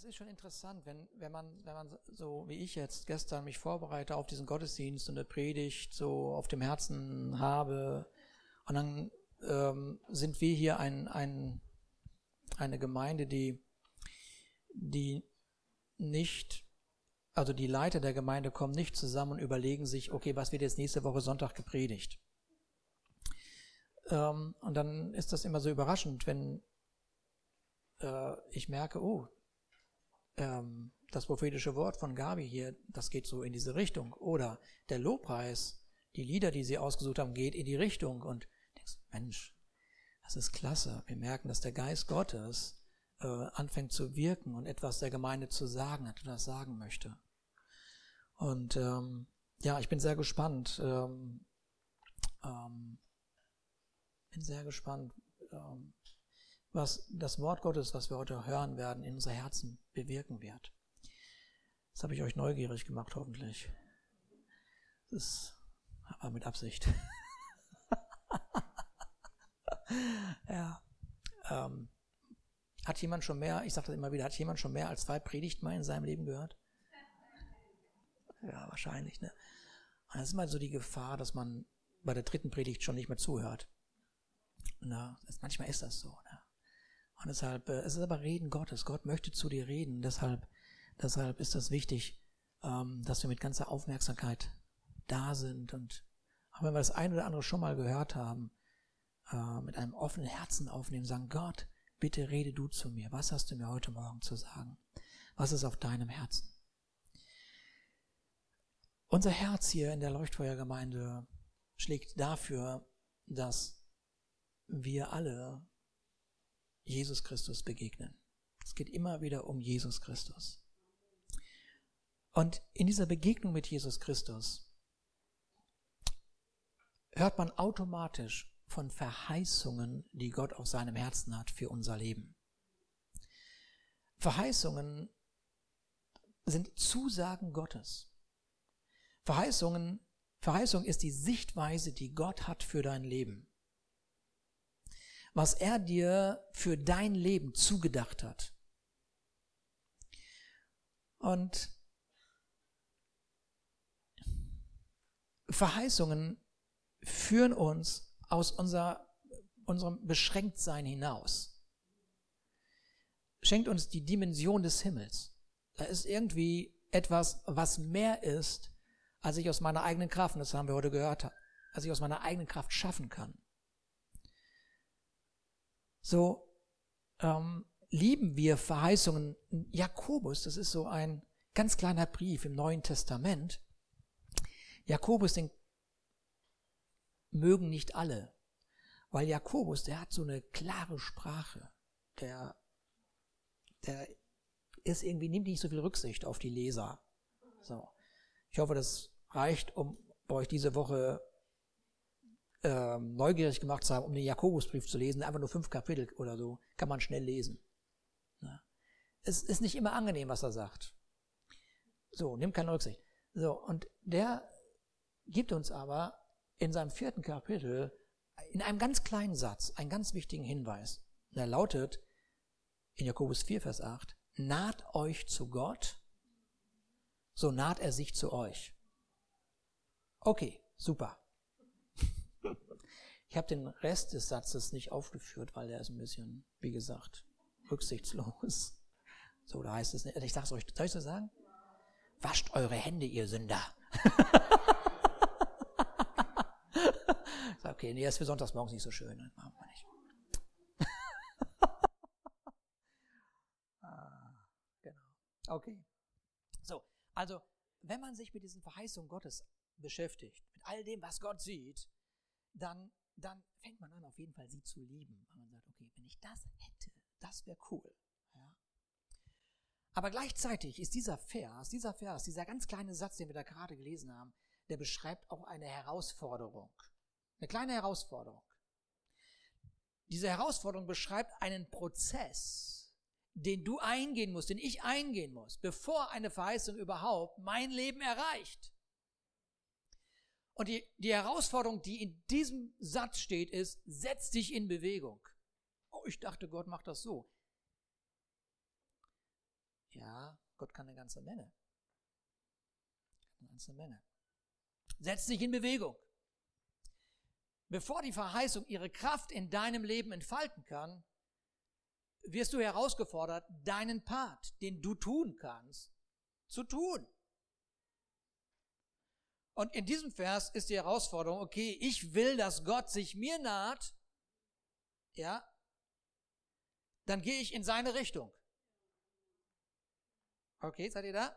Es ist schon interessant, wenn, wenn man, wenn man so wie ich jetzt gestern mich vorbereite auf diesen Gottesdienst und eine Predigt so auf dem Herzen habe und dann ähm, sind wir hier ein, ein, eine Gemeinde, die, die nicht, also die Leiter der Gemeinde kommen nicht zusammen und überlegen sich, okay, was wird jetzt nächste Woche Sonntag gepredigt? Ähm, und dann ist das immer so überraschend, wenn äh, ich merke, oh, ähm, das prophetische Wort von Gabi hier, das geht so in diese Richtung. Oder der Lobpreis, die Lieder, die sie ausgesucht haben, geht in die Richtung. Und denkst, Mensch, das ist klasse. Wir merken, dass der Geist Gottes äh, anfängt zu wirken und etwas der Gemeinde zu sagen, etwas sagen möchte. Und ähm, ja, ich bin sehr gespannt. Ähm, ähm, bin sehr gespannt, ähm, was das Wort Gottes, was wir heute hören werden, in unser Herzen bewirken wird. Das habe ich euch neugierig gemacht, hoffentlich. Das aber mit Absicht. ja. Ähm, hat jemand schon mehr, ich sage das immer wieder, hat jemand schon mehr als zwei Predigten mal in seinem Leben gehört? Ja, wahrscheinlich, ne? Und das ist mal so die Gefahr, dass man bei der dritten Predigt schon nicht mehr zuhört. Na, manchmal ist das so. Ne? Und deshalb, äh, es ist aber Reden Gottes. Gott möchte zu dir reden. Deshalb, deshalb ist das wichtig, ähm, dass wir mit ganzer Aufmerksamkeit da sind. Und auch wenn wir das eine oder andere schon mal gehört haben, äh, mit einem offenen Herzen aufnehmen, sagen, Gott, bitte rede du zu mir. Was hast du mir heute Morgen zu sagen? Was ist auf deinem Herzen? Unser Herz hier in der Leuchtfeuergemeinde schlägt dafür, dass wir alle Jesus Christus begegnen. Es geht immer wieder um Jesus Christus. Und in dieser Begegnung mit Jesus Christus hört man automatisch von Verheißungen, die Gott auf seinem Herzen hat für unser Leben. Verheißungen sind Zusagen Gottes. Verheißungen, Verheißung ist die Sichtweise, die Gott hat für dein Leben was er dir für dein Leben zugedacht hat. Und Verheißungen führen uns aus unser, unserem Beschränktsein hinaus. Schenkt uns die Dimension des Himmels. Da ist irgendwie etwas, was mehr ist, als ich aus meiner eigenen Kraft, und das haben wir heute gehört, als ich aus meiner eigenen Kraft schaffen kann. So ähm, lieben wir Verheißungen. Jakobus, das ist so ein ganz kleiner Brief im Neuen Testament. Jakobus, den mögen nicht alle, weil Jakobus, der hat so eine klare Sprache. Der, der ist irgendwie, nimmt nicht so viel Rücksicht auf die Leser. So. Ich hoffe, das reicht, um euch diese Woche äh, neugierig gemacht zu haben, um den Jakobusbrief zu lesen, einfach nur fünf Kapitel oder so, kann man schnell lesen. Ja. Es ist nicht immer angenehm, was er sagt. So, nimm keine Rücksicht. So, und der gibt uns aber in seinem vierten Kapitel in einem ganz kleinen Satz einen ganz wichtigen Hinweis. Der lautet in Jakobus 4, Vers 8, naht euch zu Gott, so naht er sich zu euch. Okay, super. Ich habe den Rest des Satzes nicht aufgeführt, weil der ist ein bisschen, wie gesagt, rücksichtslos. So, da heißt es nicht. Ich sag's euch, soll ich so sagen? Wascht eure Hände, ihr Sünder. okay, nee, das ist für sonntags morgens nicht so schön. Das machen wir nicht. ah, genau. Okay. So, also, wenn man sich mit diesen Verheißungen Gottes beschäftigt, mit all dem, was Gott sieht, dann dann fängt man an, auf jeden Fall sie zu lieben. Weil man sagt, okay, wenn ich das hätte, das wäre cool. Ja. Aber gleichzeitig ist dieser Vers, dieser Vers, dieser ganz kleine Satz, den wir da gerade gelesen haben, der beschreibt auch eine Herausforderung. Eine kleine Herausforderung. Diese Herausforderung beschreibt einen Prozess, den du eingehen musst, den ich eingehen muss, bevor eine Verheißung überhaupt mein Leben erreicht. Und die, die Herausforderung, die in diesem Satz steht, ist, setz dich in Bewegung. Oh, ich dachte, Gott macht das so. Ja, Gott kann eine ganze Menge. Eine ganze Menge. Setz dich in Bewegung. Bevor die Verheißung ihre Kraft in deinem Leben entfalten kann, wirst du herausgefordert, deinen Part, den du tun kannst, zu tun. Und in diesem Vers ist die Herausforderung, okay, ich will, dass Gott sich mir naht, ja, dann gehe ich in seine Richtung. Okay, seid ihr da?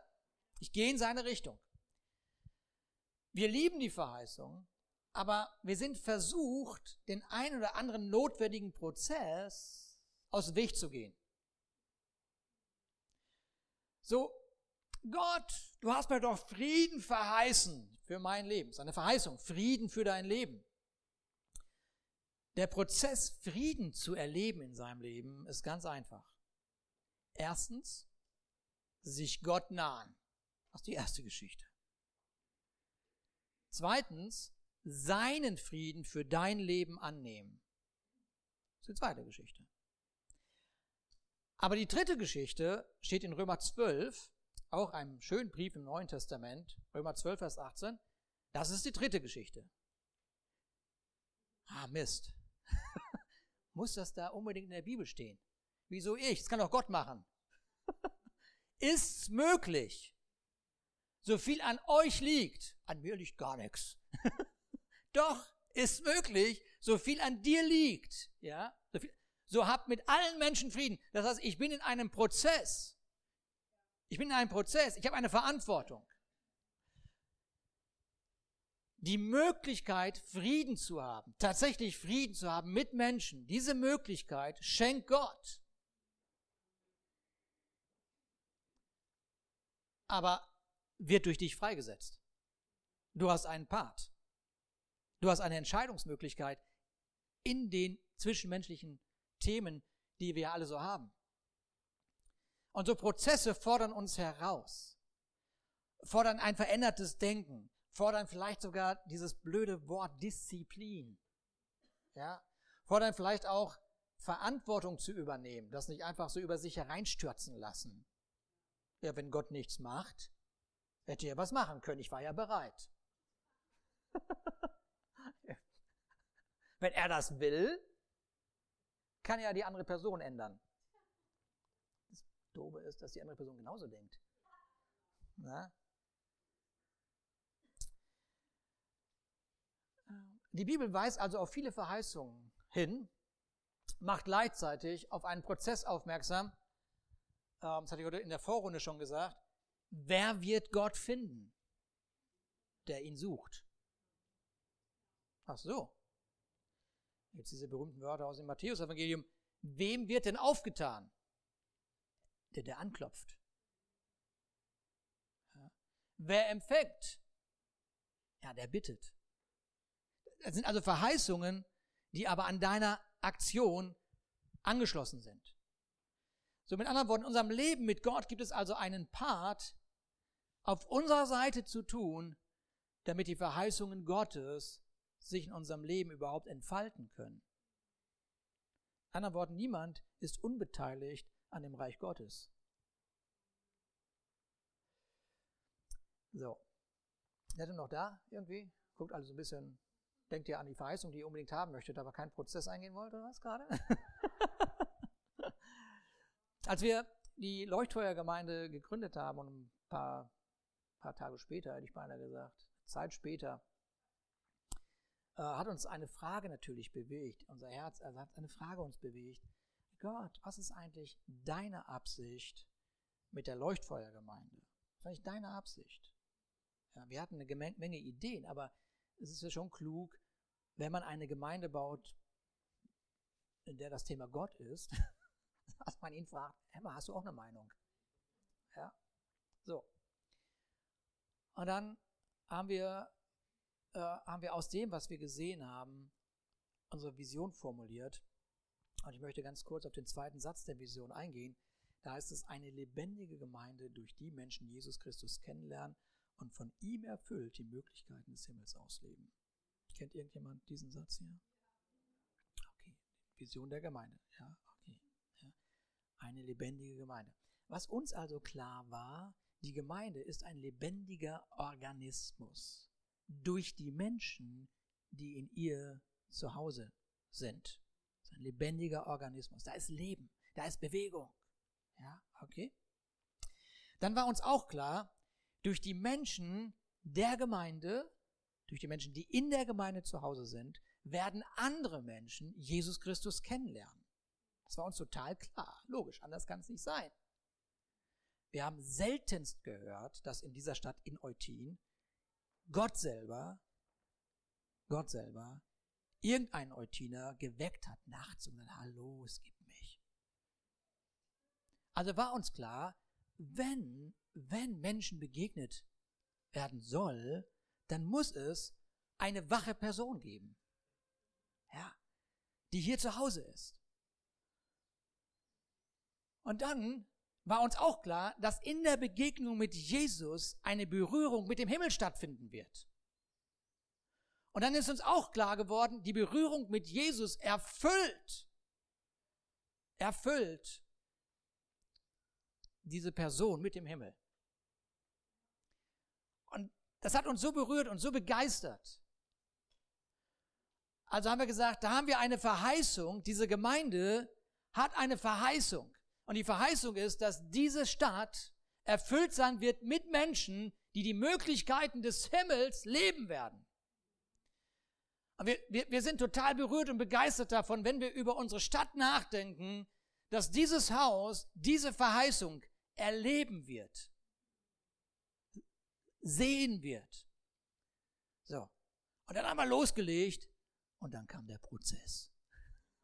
Ich gehe in seine Richtung. Wir lieben die Verheißung, aber wir sind versucht, den ein oder anderen notwendigen Prozess aus dem Weg zu gehen. So, Gott, du hast mir doch Frieden verheißen für mein Leben. Das ist eine Verheißung, Frieden für dein Leben. Der Prozess, Frieden zu erleben in seinem Leben, ist ganz einfach. Erstens, sich Gott nahen. Das ist die erste Geschichte. Zweitens, seinen Frieden für dein Leben annehmen. Das ist die zweite Geschichte. Aber die dritte Geschichte steht in Römer 12, auch einem schönen Brief im Neuen Testament, Römer 12, Vers 18. Das ist die dritte Geschichte. Ah, Mist. Muss das da unbedingt in der Bibel stehen? Wieso ich? Das kann doch Gott machen. Ist möglich. So viel an euch liegt, an mir liegt gar nichts. Doch, ist möglich, so viel an dir liegt, ja, so, viel, so habt mit allen Menschen Frieden. Das heißt, ich bin in einem Prozess. Ich bin in einem Prozess. Ich habe eine Verantwortung. Die Möglichkeit, Frieden zu haben, tatsächlich Frieden zu haben mit Menschen, diese Möglichkeit schenkt Gott. Aber wird durch dich freigesetzt. Du hast einen Part. Du hast eine Entscheidungsmöglichkeit in den zwischenmenschlichen Themen, die wir alle so haben. Und so Prozesse fordern uns heraus, fordern ein verändertes Denken, fordern vielleicht sogar dieses blöde Wort Disziplin, ja, fordern vielleicht auch Verantwortung zu übernehmen, das nicht einfach so über sich hereinstürzen lassen. Ja, wenn Gott nichts macht, hätte er was machen können, ich war ja bereit. wenn er das will, kann er ja die andere Person ändern. Doofe ist, dass die andere Person genauso denkt. Na? Die Bibel weist also auf viele Verheißungen hin, macht gleichzeitig auf einen Prozess aufmerksam, ähm, das hatte ich heute in der Vorrunde schon gesagt, wer wird Gott finden, der ihn sucht? Ach so. Jetzt diese berühmten Wörter aus dem Matthäus-Evangelium. Wem wird denn aufgetan? Der, der anklopft. Ja. Wer empfängt? Ja, der bittet. Das sind also Verheißungen, die aber an deiner Aktion angeschlossen sind. So mit anderen Worten, in unserem Leben mit Gott gibt es also einen Part auf unserer Seite zu tun, damit die Verheißungen Gottes sich in unserem Leben überhaupt entfalten können. In anderen Worten, niemand ist unbeteiligt an dem Reich Gottes. So. Seid ihr noch da irgendwie? Guckt also ein bisschen, denkt ihr an die Verheißung, die ihr unbedingt haben möchtet, aber keinen Prozess eingehen wollt oder was gerade? Als wir die Leuchtfeuergemeinde gegründet haben und ein paar, paar Tage später, hätte ich beinahe gesagt, Zeit später, äh, hat uns eine Frage natürlich bewegt. Unser Herz also hat eine Frage uns bewegt. Gott, was ist eigentlich deine Absicht mit der Leuchtfeuergemeinde? Was ist eigentlich deine Absicht? Ja, wir hatten eine Menge Ideen, aber es ist ja schon klug, wenn man eine Gemeinde baut, in der das Thema Gott ist, dass man ihn fragt, Emma, hast du auch eine Meinung? Ja, so. Und dann haben wir, äh, haben wir aus dem, was wir gesehen haben, unsere Vision formuliert. Und ich möchte ganz kurz auf den zweiten Satz der Vision eingehen. Da heißt es, eine lebendige Gemeinde, durch die Menschen Jesus Christus kennenlernen und von ihm erfüllt die Möglichkeiten des Himmels ausleben. Kennt irgendjemand diesen Satz hier? Okay, Vision der Gemeinde. Ja, okay. Ja. Eine lebendige Gemeinde. Was uns also klar war, die Gemeinde ist ein lebendiger Organismus durch die Menschen, die in ihr zu Hause sind. Ein lebendiger Organismus. Da ist Leben, da ist Bewegung. Ja, okay. Dann war uns auch klar, durch die Menschen der Gemeinde, durch die Menschen, die in der Gemeinde zu Hause sind, werden andere Menschen Jesus Christus kennenlernen. Das war uns total klar. Logisch, anders kann es nicht sein. Wir haben seltenst gehört, dass in dieser Stadt in Eutin Gott selber, Gott selber, irgendeinen Eutiner geweckt hat nachts und dann, hallo, es gibt mich. Also war uns klar, wenn, wenn Menschen begegnet werden soll, dann muss es eine wache Person geben. Ja, die hier zu Hause ist. Und dann war uns auch klar, dass in der Begegnung mit Jesus eine Berührung mit dem Himmel stattfinden wird. Und dann ist uns auch klar geworden, die Berührung mit Jesus erfüllt, erfüllt diese Person mit dem Himmel. Und das hat uns so berührt und so begeistert. Also haben wir gesagt, da haben wir eine Verheißung, diese Gemeinde hat eine Verheißung. Und die Verheißung ist, dass diese Stadt erfüllt sein wird mit Menschen, die die Möglichkeiten des Himmels leben werden. Wir, wir, wir sind total berührt und begeistert davon, wenn wir über unsere Stadt nachdenken, dass dieses Haus diese Verheißung erleben wird, sehen wird. So. Und dann wir losgelegt und dann kam der Prozess.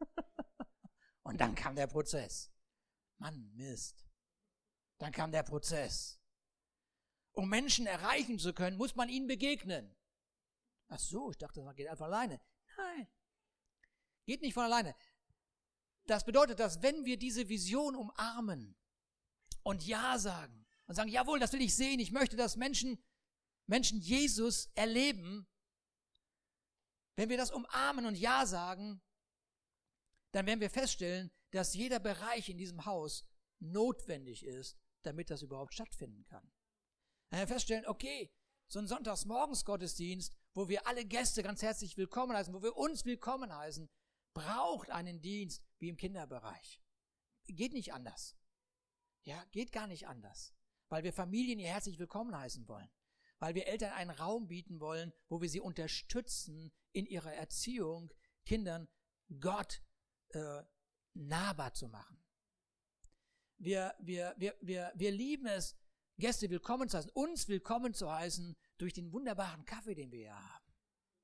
und dann kam der Prozess. Mann, Mist. Dann kam der Prozess. Um Menschen erreichen zu können, muss man ihnen begegnen. Ach so, ich dachte, das geht einfach alleine. Nein. Geht nicht von alleine. Das bedeutet, dass wenn wir diese Vision umarmen und Ja sagen und sagen, jawohl, das will ich sehen, ich möchte, dass Menschen, Menschen Jesus erleben, wenn wir das umarmen und Ja sagen, dann werden wir feststellen, dass jeder Bereich in diesem Haus notwendig ist, damit das überhaupt stattfinden kann. Dann werden wir feststellen, okay, so ein Sonntagsmorgensgottesdienst, wo wir alle Gäste ganz herzlich willkommen heißen, wo wir uns willkommen heißen, braucht einen Dienst wie im Kinderbereich. Geht nicht anders. Ja, geht gar nicht anders. Weil wir Familien hier herzlich willkommen heißen wollen. Weil wir Eltern einen Raum bieten wollen, wo wir sie unterstützen in ihrer Erziehung, Kindern Gott äh, nahbar zu machen. Wir, wir, wir, wir, wir lieben es, Gäste willkommen zu heißen, uns willkommen zu heißen durch den wunderbaren Kaffee, den wir hier haben.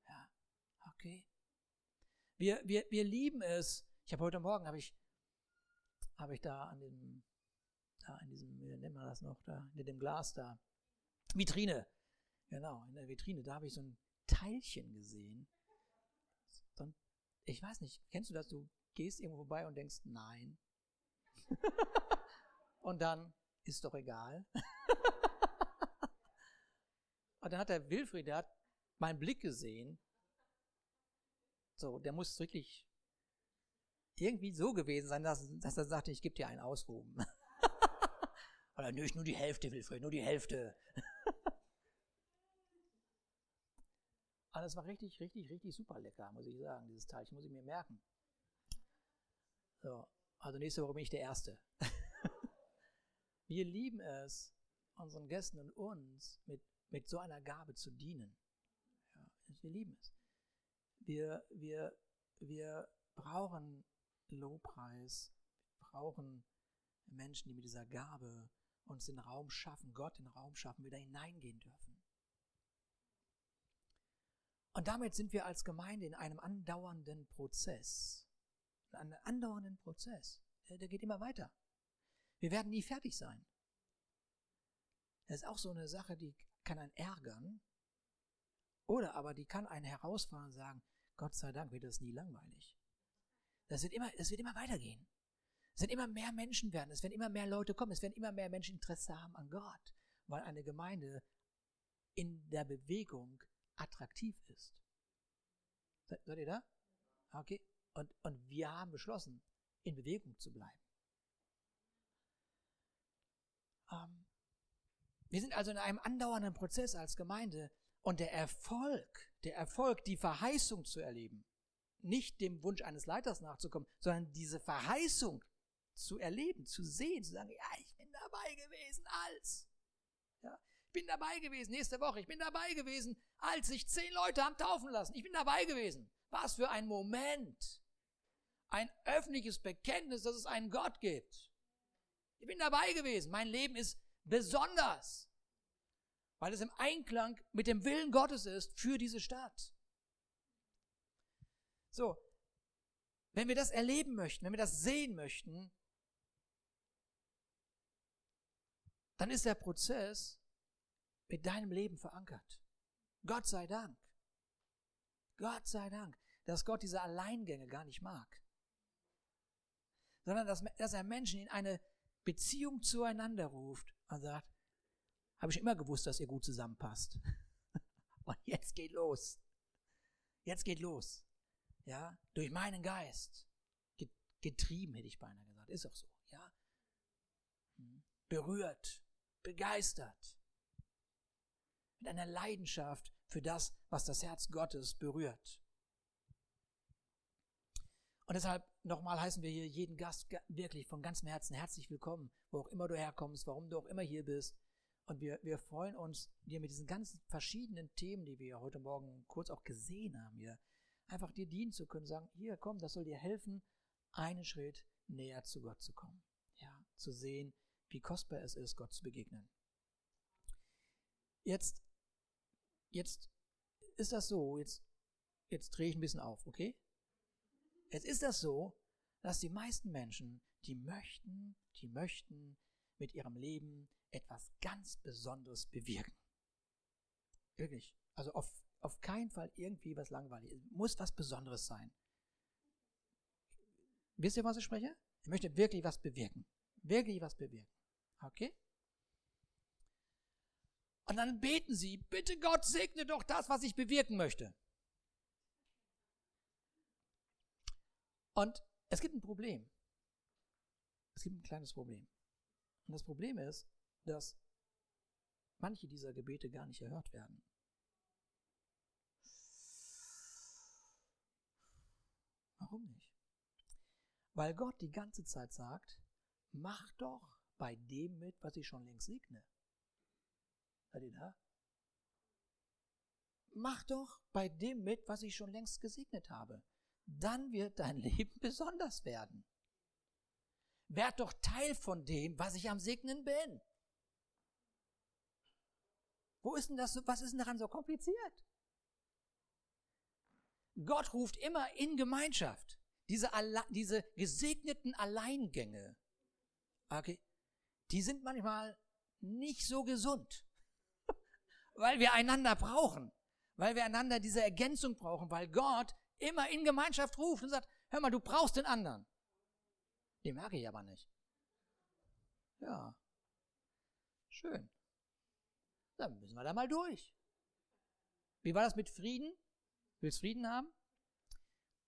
Ja, okay. Wir, wir, wir lieben es. Ich habe heute Morgen habe ich habe ich da an dem da in diesem wie nennt man das noch da in dem Glas da Vitrine genau in der Vitrine da habe ich so ein Teilchen gesehen. So ein, ich weiß nicht, kennst du das? Du gehst irgendwo vorbei und denkst, nein. und dann ist doch egal. und dann hat der Wilfried, der hat meinen Blick gesehen. So, der muss wirklich irgendwie so gewesen sein, dass, dass er sagte, ich gebe dir einen Ausruben. Oder nö, nur die Hälfte, Wilfried, nur die Hälfte. Aber das war richtig, richtig, richtig super lecker, muss ich sagen, dieses Teilchen, muss ich mir merken. So, also nächste Woche bin ich der Erste. wir lieben es, unseren Gästen und uns mit, mit so einer Gabe zu dienen. Ja, wir lieben es. Wir, wir, wir brauchen Lobpreis, wir brauchen Menschen, die mit dieser Gabe uns den Raum schaffen, Gott den Raum schaffen, wieder hineingehen dürfen. Und damit sind wir als Gemeinde in einem andauernden Prozess einen andauernden Prozess. Der, der geht immer weiter. Wir werden nie fertig sein. Das ist auch so eine Sache, die kann einen ärgern. Oder aber die kann einen herausfordern und sagen, Gott sei Dank wird das nie langweilig. Das wird immer, das wird immer weitergehen. Es werden immer mehr Menschen werden, es werden immer mehr Leute kommen, es werden immer mehr Menschen Interesse haben an Gott, weil eine Gemeinde in der Bewegung attraktiv ist. Seid, seid ihr da? Okay. Und, und wir haben beschlossen, in Bewegung zu bleiben. Ähm, wir sind also in einem andauernden Prozess als Gemeinde und der Erfolg, der Erfolg, die Verheißung zu erleben, nicht dem Wunsch eines Leiters nachzukommen, sondern diese Verheißung zu erleben, zu sehen, zu sagen, ja, ich bin dabei gewesen als. Ja, ich bin dabei gewesen nächste Woche, ich bin dabei gewesen, als sich zehn Leute haben taufen lassen. Ich bin dabei gewesen. Was für ein Moment. Ein öffentliches Bekenntnis, dass es einen Gott gibt. Ich bin dabei gewesen. Mein Leben ist besonders, weil es im Einklang mit dem Willen Gottes ist für diese Stadt. So, wenn wir das erleben möchten, wenn wir das sehen möchten, dann ist der Prozess mit deinem Leben verankert. Gott sei Dank. Gott sei Dank, dass Gott diese Alleingänge gar nicht mag. Sondern dass, dass er Menschen in eine Beziehung zueinander ruft und sagt, habe ich immer gewusst, dass ihr gut zusammenpasst. Und jetzt geht los. Jetzt geht los. Ja, durch meinen Geist. Getrieben, hätte ich beinahe gesagt. Ist auch so. Ja. Hm. Berührt begeistert. Mit einer Leidenschaft für das, was das Herz Gottes berührt. Und deshalb nochmal heißen wir hier jeden Gast wirklich von ganzem Herzen herzlich willkommen, wo auch immer du herkommst, warum du auch immer hier bist. Und wir, wir freuen uns, dir mit diesen ganzen verschiedenen Themen, die wir heute Morgen kurz auch gesehen haben, hier einfach dir dienen zu können, sagen, hier komm, das soll dir helfen, einen Schritt näher zu Gott zu kommen. Ja, zu sehen, wie kostbar es ist, Gott zu begegnen. Jetzt, jetzt ist das so, jetzt, jetzt drehe ich ein bisschen auf, okay? Jetzt ist das so, dass die meisten Menschen, die möchten, die möchten mit ihrem Leben etwas ganz Besonderes bewirken. Wirklich. Also auf, auf keinen Fall irgendwie was langweiliges. Muss was Besonderes sein. Wisst ihr, was ich spreche? Ich möchte wirklich was bewirken. Wirklich was bewirken. Okay? Und dann beten sie, bitte Gott segne doch das, was ich bewirken möchte. Und es gibt ein Problem. Es gibt ein kleines Problem. Und das Problem ist, dass manche dieser Gebete gar nicht erhört werden. Warum nicht? Weil Gott die ganze Zeit sagt, mach doch bei dem mit, was ich schon längst segne. Seid ihr da? Mach doch bei dem mit, was ich schon längst gesegnet habe. Dann wird dein Leben besonders werden. Werd doch Teil von dem, was ich am Segnen bin. Wo ist denn das, was ist denn daran so kompliziert? Gott ruft immer in Gemeinschaft. Diese, diese gesegneten Alleingänge. Okay die sind manchmal nicht so gesund, weil wir einander brauchen, weil wir einander diese Ergänzung brauchen, weil Gott immer in Gemeinschaft ruft und sagt, hör mal, du brauchst den anderen. Den merke ich aber nicht. Ja, schön. Dann müssen wir da mal durch. Wie war das mit Frieden? Willst Frieden haben?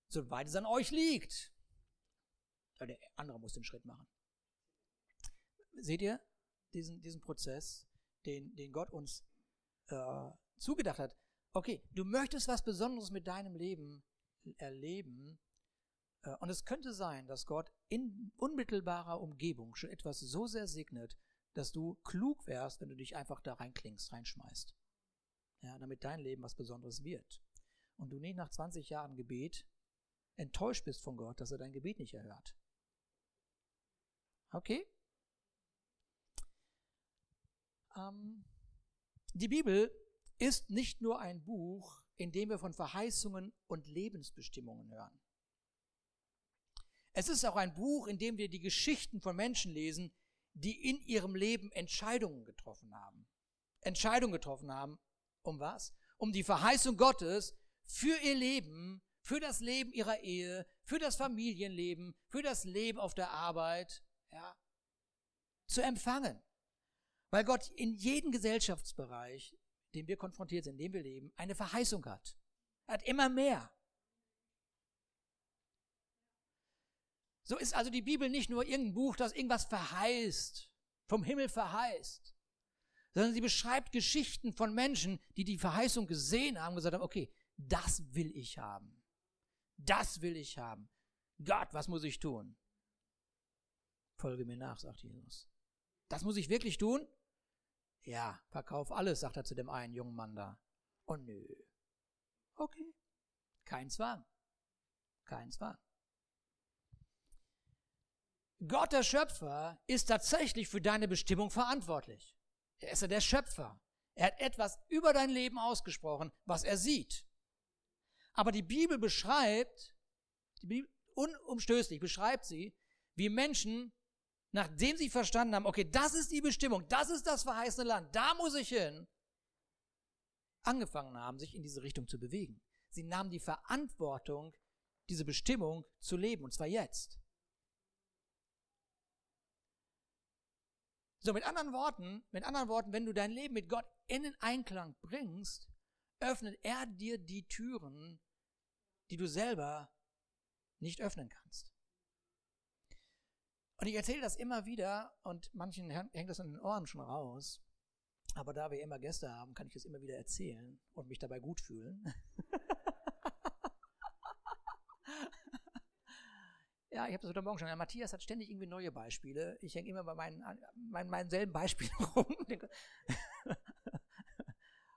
Soweit es an euch liegt. Der andere muss den Schritt machen. Seht ihr diesen, diesen Prozess, den, den Gott uns äh, zugedacht hat? Okay, du möchtest was Besonderes mit deinem Leben erleben. Äh, und es könnte sein, dass Gott in unmittelbarer Umgebung schon etwas so sehr segnet, dass du klug wärst, wenn du dich einfach da reinklingst, reinschmeißt. Ja, damit dein Leben was Besonderes wird. Und du nicht nach 20 Jahren Gebet enttäuscht bist von Gott, dass er dein Gebet nicht erhört. Okay? Ähm, die Bibel ist nicht nur ein Buch, in dem wir von Verheißungen und Lebensbestimmungen hören. Es ist auch ein Buch, in dem wir die Geschichten von Menschen lesen, die in ihrem Leben Entscheidungen getroffen haben. Entscheidungen getroffen haben, um was? Um die Verheißung Gottes für ihr Leben, für das Leben ihrer Ehe, für das Familienleben, für das Leben auf der Arbeit, ja, zu empfangen. Weil Gott in jedem Gesellschaftsbereich, dem wir konfrontiert sind, in dem wir leben, eine Verheißung hat. Er hat immer mehr. So ist also die Bibel nicht nur irgendein Buch, das irgendwas verheißt, vom Himmel verheißt, sondern sie beschreibt Geschichten von Menschen, die die Verheißung gesehen haben und gesagt haben, okay, das will ich haben. Das will ich haben. Gott, was muss ich tun? Folge mir nach, sagt Jesus. Das muss ich wirklich tun? Ja, verkauf alles, sagt er zu dem einen jungen Mann da. Oh nö. Okay. Kein Zwang. Kein Zwang. Gott, der Schöpfer, ist tatsächlich für deine Bestimmung verantwortlich. Er ist ja der Schöpfer. Er hat etwas über dein Leben ausgesprochen, was er sieht. Aber die Bibel beschreibt, die Bibel, unumstößlich beschreibt sie, wie Menschen, nachdem sie verstanden haben, okay, das ist die Bestimmung, das ist das verheißene Land, da muss ich hin, angefangen haben, sich in diese Richtung zu bewegen. Sie nahmen die Verantwortung, diese Bestimmung zu leben, und zwar jetzt. So, mit anderen Worten, mit anderen Worten, wenn du dein Leben mit Gott in den Einklang bringst, öffnet er dir die Türen, die du selber nicht öffnen kannst. Und ich erzähle das immer wieder und manchen hängt das in den Ohren schon raus. Aber da wir immer Gäste haben, kann ich das immer wieder erzählen und mich dabei gut fühlen. Ja, ich habe das heute Morgen schon. Ja, Matthias hat ständig irgendwie neue Beispiele. Ich hänge immer bei meinen, meinen, selben Beispielen rum.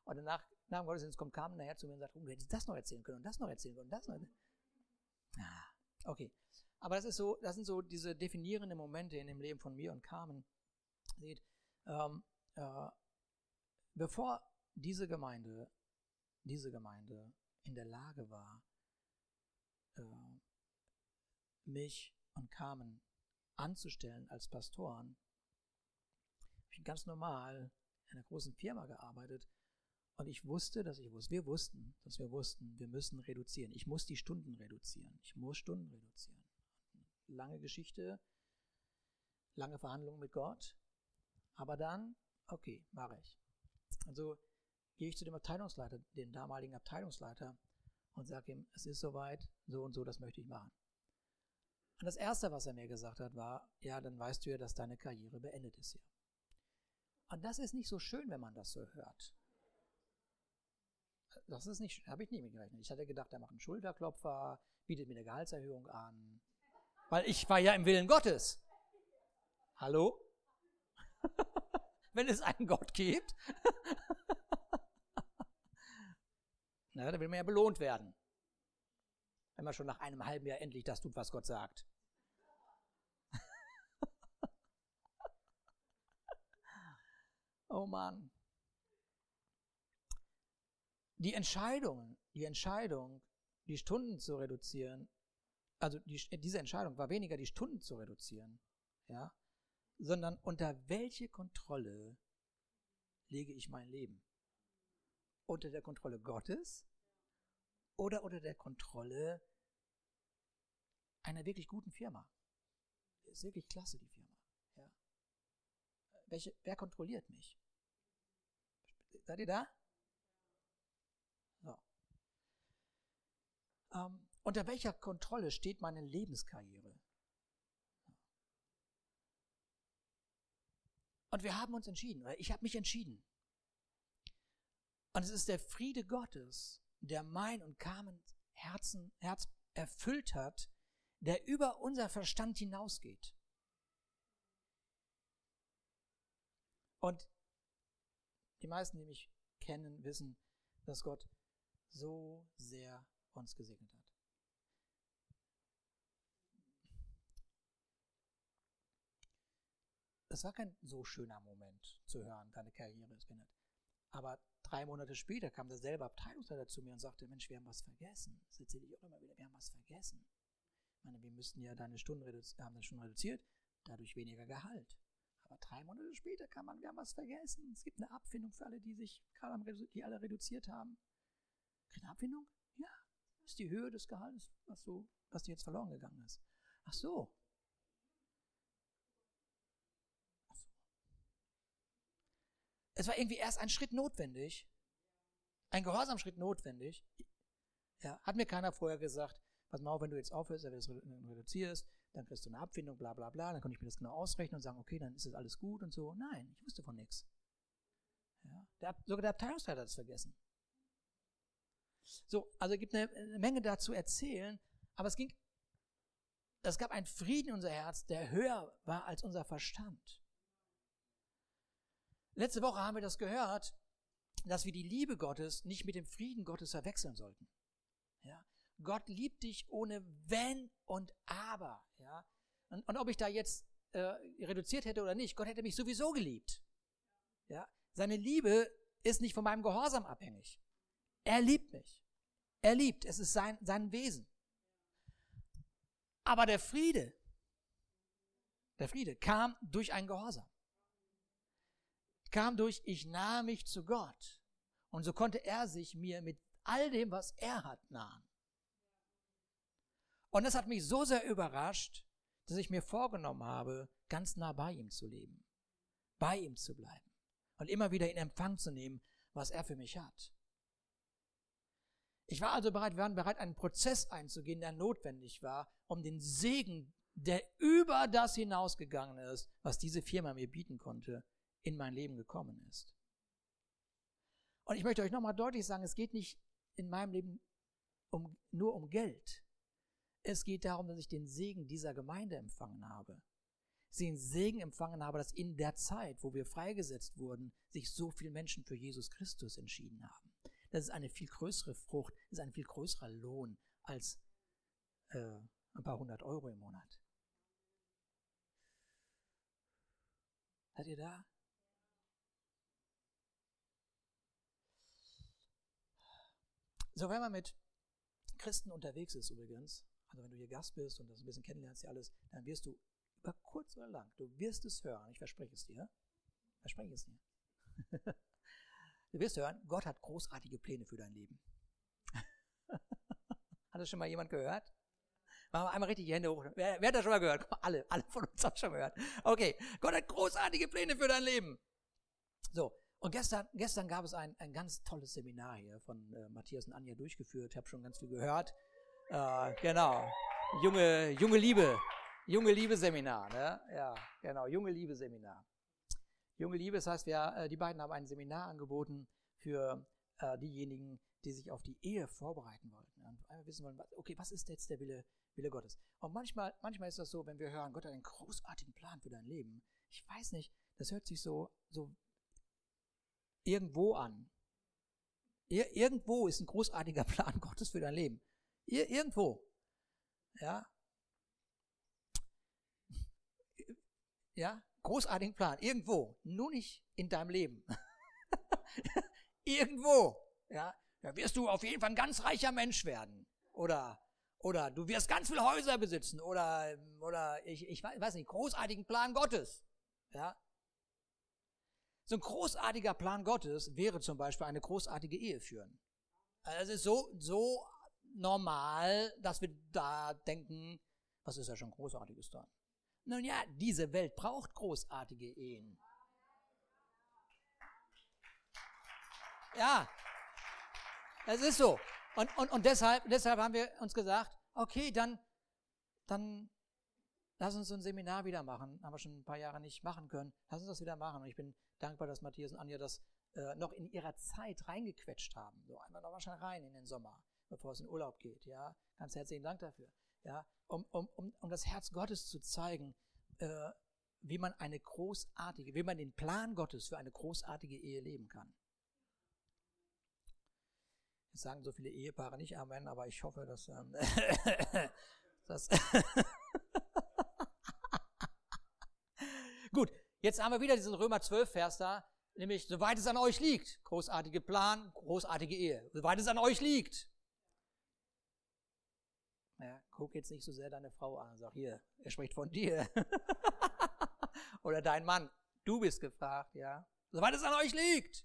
und danach, nach dem Gottesdienst kommt Carmen nachher zu mir und sagt, oh, du hättest das noch erzählen können und das noch erzählen können und das noch. Ja, okay. Aber das ist so, das sind so diese definierenden Momente in dem Leben von mir und Carmen. Seht, ähm, äh, bevor diese Gemeinde, diese Gemeinde in der Lage war, äh, mich und Carmen anzustellen als Pastoren, habe ich ganz normal in einer großen Firma gearbeitet und ich wusste, dass ich wusste, wir wussten, dass wir wussten, wir müssen reduzieren. Ich muss die Stunden reduzieren. Ich muss Stunden reduzieren. Lange Geschichte, lange Verhandlungen mit Gott. Aber dann, okay, mache ich. Also gehe ich zu dem Abteilungsleiter, dem damaligen Abteilungsleiter und sage ihm, es ist soweit, so und so, das möchte ich machen. Und das Erste, was er mir gesagt hat, war, ja, dann weißt du ja, dass deine Karriere beendet ist hier. Und das ist nicht so schön, wenn man das so hört. Das ist nicht, habe ich nicht mitgerechnet. Ich hatte gedacht, er macht einen Schulterklopfer, bietet mir eine Gehaltserhöhung an. Weil ich war ja im Willen Gottes. Hallo? wenn es einen Gott gibt, na, dann will man ja belohnt werden. Wenn man schon nach einem halben Jahr endlich das tut, was Gott sagt. oh Mann. Die Entscheidung, die Entscheidung, die Stunden zu reduzieren, also die, diese Entscheidung war weniger die Stunden zu reduzieren, ja, sondern unter welche Kontrolle lege ich mein Leben? Unter der Kontrolle Gottes oder unter der Kontrolle einer wirklich guten Firma? Ist wirklich klasse, die Firma. Ja. Welche, wer kontrolliert mich? Seid ihr da? So. Ähm, unter welcher Kontrolle steht meine Lebenskarriere? Und wir haben uns entschieden, oder ich habe mich entschieden. Und es ist der Friede Gottes, der mein und Carmens Herzen, Herz erfüllt hat, der über unser Verstand hinausgeht. Und die meisten, die mich kennen, wissen, dass Gott so sehr uns gesegnet hat. Es war kein so schöner Moment zu hören, deine Karriere ist beendet. Aber drei Monate später kam derselbe Abteilungsleiter zu mir und sagte, Mensch, wir haben was vergessen. Das erzähle ich auch immer wieder, wir haben was vergessen. Ich meine, wir müssten ja deine Stunden reduzieren, haben das schon reduziert, dadurch weniger Gehalt. Aber drei Monate später kam man, wir haben was vergessen. Es gibt eine Abfindung für alle, die sich gerade die alle reduziert haben. Eine Abfindung? Ja. Das ist die Höhe des Gehalts, was du, was dir jetzt verloren gegangen ist. Ach so. Es war irgendwie erst ein Schritt notwendig, ein Gehorsamschritt notwendig. Ja, hat mir keiner vorher gesagt, pass mal wenn du jetzt aufhörst, wenn du es reduzierst, dann kriegst du eine Abfindung, bla bla bla, dann konnte ich mir das genau ausrechnen und sagen, okay, dann ist das alles gut und so. Nein, ich wusste von nichts. Ja, der, sogar der Abteilungsleiter hat es vergessen. So, also es gibt eine, eine Menge dazu erzählen, aber es ging, es gab einen Frieden in unser Herz, der höher war als unser Verstand. Letzte Woche haben wir das gehört, dass wir die Liebe Gottes nicht mit dem Frieden Gottes verwechseln sollten. Ja, Gott liebt dich ohne Wenn und Aber. Ja, und, und ob ich da jetzt äh, reduziert hätte oder nicht, Gott hätte mich sowieso geliebt. Ja, seine Liebe ist nicht von meinem Gehorsam abhängig. Er liebt mich. Er liebt. Es ist sein, sein Wesen. Aber der Friede, der Friede kam durch ein Gehorsam. Kam durch, ich nahe mich zu Gott. Und so konnte er sich mir mit all dem, was er hat, nahen. Und das hat mich so sehr überrascht, dass ich mir vorgenommen habe, ganz nah bei ihm zu leben, bei ihm zu bleiben und immer wieder in Empfang zu nehmen, was er für mich hat. Ich war also bereit, wir waren bereit, einen Prozess einzugehen, der notwendig war, um den Segen, der über das hinausgegangen ist, was diese Firma mir bieten konnte, in mein Leben gekommen ist. Und ich möchte euch nochmal deutlich sagen, es geht nicht in meinem Leben um, nur um Geld. Es geht darum, dass ich den Segen dieser Gemeinde empfangen habe. Den Segen empfangen habe, dass in der Zeit, wo wir freigesetzt wurden, sich so viele Menschen für Jesus Christus entschieden haben. Das ist eine viel größere Frucht, das ist ein viel größerer Lohn als äh, ein paar hundert Euro im Monat. Seid ihr da? So, wenn man mit Christen unterwegs ist übrigens, also wenn du hier Gast bist und das ein bisschen kennenlernst, ja alles, dann wirst du über kurz oder lang, du wirst es hören, ich verspreche es dir, verspreche es dir. du wirst hören, Gott hat großartige Pläne für dein Leben. hat das schon mal jemand gehört? Machen wir einmal richtig die Hände hoch. Wer, wer hat das schon mal gehört? Alle, alle von uns haben schon gehört. Okay, Gott hat großartige Pläne für dein Leben. So, und gestern, gestern gab es ein, ein ganz tolles Seminar hier von äh, Matthias und Anja durchgeführt. Ich habe schon ganz viel gehört. Äh, genau. Junge, junge Liebe. Junge Liebe Seminar. Ne? Ja, genau. Junge Liebe Seminar. Junge Liebe, das heißt, wir, äh, die beiden haben ein Seminar angeboten für äh, diejenigen, die sich auf die Ehe vorbereiten wollten. Und einmal wissen wollen, okay, was ist jetzt der Wille, Wille Gottes? Und manchmal, manchmal ist das so, wenn wir hören, Gott hat einen großartigen Plan für dein Leben. Ich weiß nicht, das hört sich so, so irgendwo an. Ir irgendwo ist ein großartiger Plan Gottes für dein Leben. Ir irgendwo. Ja. Ja, großartigen Plan. Irgendwo. Nur nicht in deinem Leben. irgendwo. Ja. Da wirst du auf jeden Fall ein ganz reicher Mensch werden. Oder, oder du wirst ganz viele Häuser besitzen. Oder, oder ich, ich weiß nicht, großartigen Plan Gottes. Ja. So ein großartiger Plan Gottes wäre zum Beispiel eine großartige Ehe führen. Also es ist so, so normal, dass wir da denken, was ist ja schon Großartiges da? Nun ja, diese Welt braucht großartige Ehen. Ja, es ist so. Und, und, und deshalb, deshalb haben wir uns gesagt, okay, dann, dann lass uns so ein Seminar wieder machen. Haben wir schon ein paar Jahre nicht machen können. Lass uns das wieder machen. Und ich bin dankbar, dass Matthias und Anja das äh, noch in ihrer Zeit reingequetscht haben. So einmal noch mal schnell rein in den Sommer, bevor es in Urlaub geht. Ja, ganz herzlichen Dank dafür. Ja, um, um, um, um das Herz Gottes zu zeigen, äh, wie man eine großartige, wie man den Plan Gottes für eine großartige Ehe leben kann. Jetzt sagen so viele Ehepaare nicht Amen, aber ich hoffe, dass ähm, das Gut, Jetzt haben wir wieder diesen Römer 12 Vers da, nämlich, soweit es an euch liegt, großartige Plan, großartige Ehe, soweit es an euch liegt. Ja, guck jetzt nicht so sehr deine Frau an, sag hier, er spricht von dir. Oder dein Mann, du bist gefragt, ja. Soweit es an euch liegt.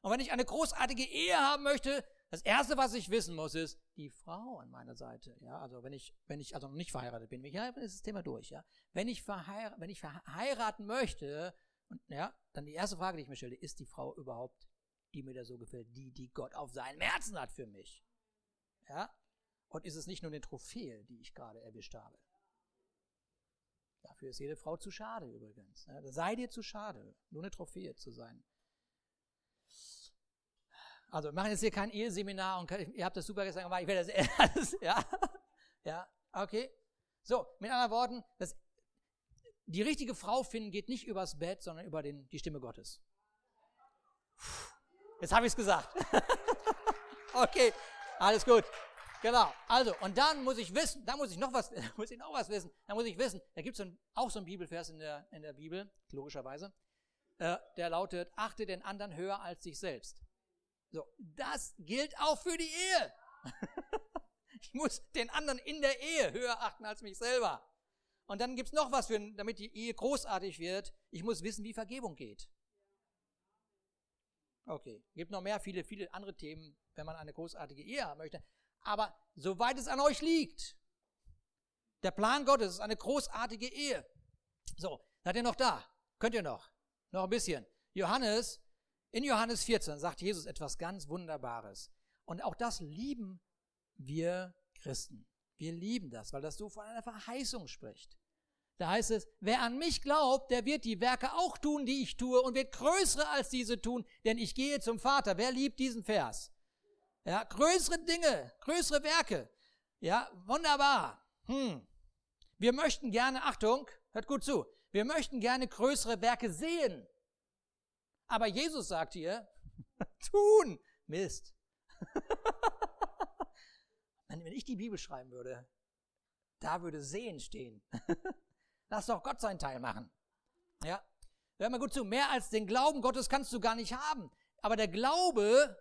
Und wenn ich eine großartige Ehe haben möchte, das erste, was ich wissen muss, ist die Frau an meiner Seite. Ja, also wenn ich, wenn ich also noch nicht verheiratet bin, ich heiratet, ist das Thema durch. Ja, wenn ich verheiraten, wenn ich verheiraten möchte, und ja, dann die erste Frage, die ich mir stelle, ist die Frau überhaupt, die mir da so gefällt, die, die Gott auf seinem Herzen hat für mich? Ja, und ist es nicht nur eine Trophäe, die ich gerade erwischt habe? Dafür ist jede Frau zu schade übrigens. Sei dir zu schade, nur eine Trophäe zu sein. Also wir machen jetzt hier kein Eheseminar und ihr habt das super gesagt, aber ich werde das alles, ja, ja, okay. So, mit anderen Worten, das, die richtige Frau finden geht nicht übers Bett, sondern über den, die Stimme Gottes. Jetzt habe ich es gesagt. okay, alles gut. Genau. Also, und dann muss ich wissen, da muss ich noch was, muss ich noch was wissen. Da muss ich wissen, da gibt es auch so einen Bibelvers in der, in der Bibel, logischerweise, äh, der lautet, achte den anderen höher als dich selbst. So, das gilt auch für die Ehe. ich muss den anderen in der Ehe höher achten als mich selber. Und dann gibt's noch was, für, damit die Ehe großartig wird. Ich muss wissen, wie Vergebung geht. Okay, gibt noch mehr, viele, viele andere Themen, wenn man eine großartige Ehe haben möchte. Aber soweit es an euch liegt, der Plan Gottes ist eine großartige Ehe. So, seid ihr noch da? Könnt ihr noch? Noch ein bisschen. Johannes, in Johannes 14 sagt Jesus etwas ganz Wunderbares. Und auch das lieben wir Christen. Wir lieben das, weil das so von einer Verheißung spricht. Da heißt es, wer an mich glaubt, der wird die Werke auch tun, die ich tue und wird größere als diese tun, denn ich gehe zum Vater. Wer liebt diesen Vers? Ja, größere Dinge, größere Werke. Ja, wunderbar. Hm. Wir möchten gerne, Achtung, hört gut zu, wir möchten gerne größere Werke sehen. Aber Jesus sagt hier, tun, Mist. Wenn ich die Bibel schreiben würde, da würde sehen stehen. Lass doch Gott seinen Teil machen. Ja. Hör mal gut zu. Mehr als den Glauben Gottes kannst du gar nicht haben. Aber der Glaube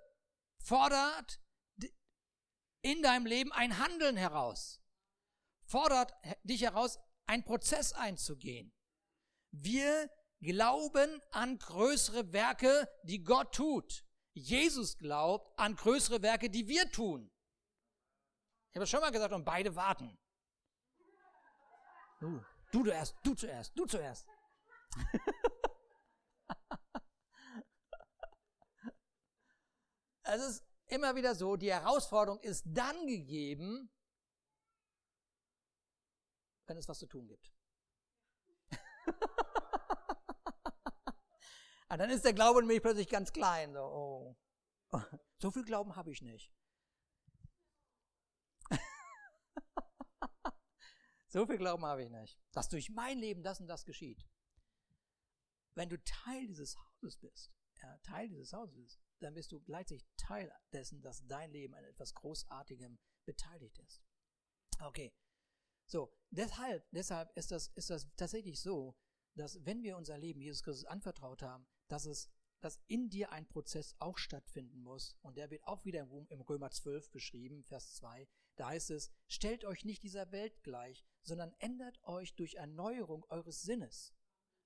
fordert in deinem Leben ein Handeln heraus. Fordert dich heraus, einen Prozess einzugehen. Wir glauben an größere Werke, die Gott tut. Jesus glaubt an größere Werke, die wir tun. Ich habe es schon mal gesagt, und beide warten. Uh. Du zuerst, du zuerst, du zuerst. es ist immer wieder so, die Herausforderung ist dann gegeben, wenn es was zu tun gibt. Und dann ist der Glaube in mir plötzlich ganz klein. So, oh. so viel Glauben habe ich nicht. So viel Glauben habe ich nicht, dass durch mein Leben das und das geschieht. Wenn du Teil dieses Hauses bist, ja, Teil dieses Hauses bist, dann bist du gleichzeitig Teil dessen, dass dein Leben an etwas Großartigem beteiligt ist. Okay. So, deshalb, deshalb ist das, ist das tatsächlich so, dass wenn wir unser Leben Jesus Christus anvertraut haben, dass es, dass in dir ein Prozess auch stattfinden muss. Und der wird auch wieder im Römer 12 beschrieben, Vers 2. Da heißt es, stellt euch nicht dieser Welt gleich, sondern ändert euch durch Erneuerung eures Sinnes.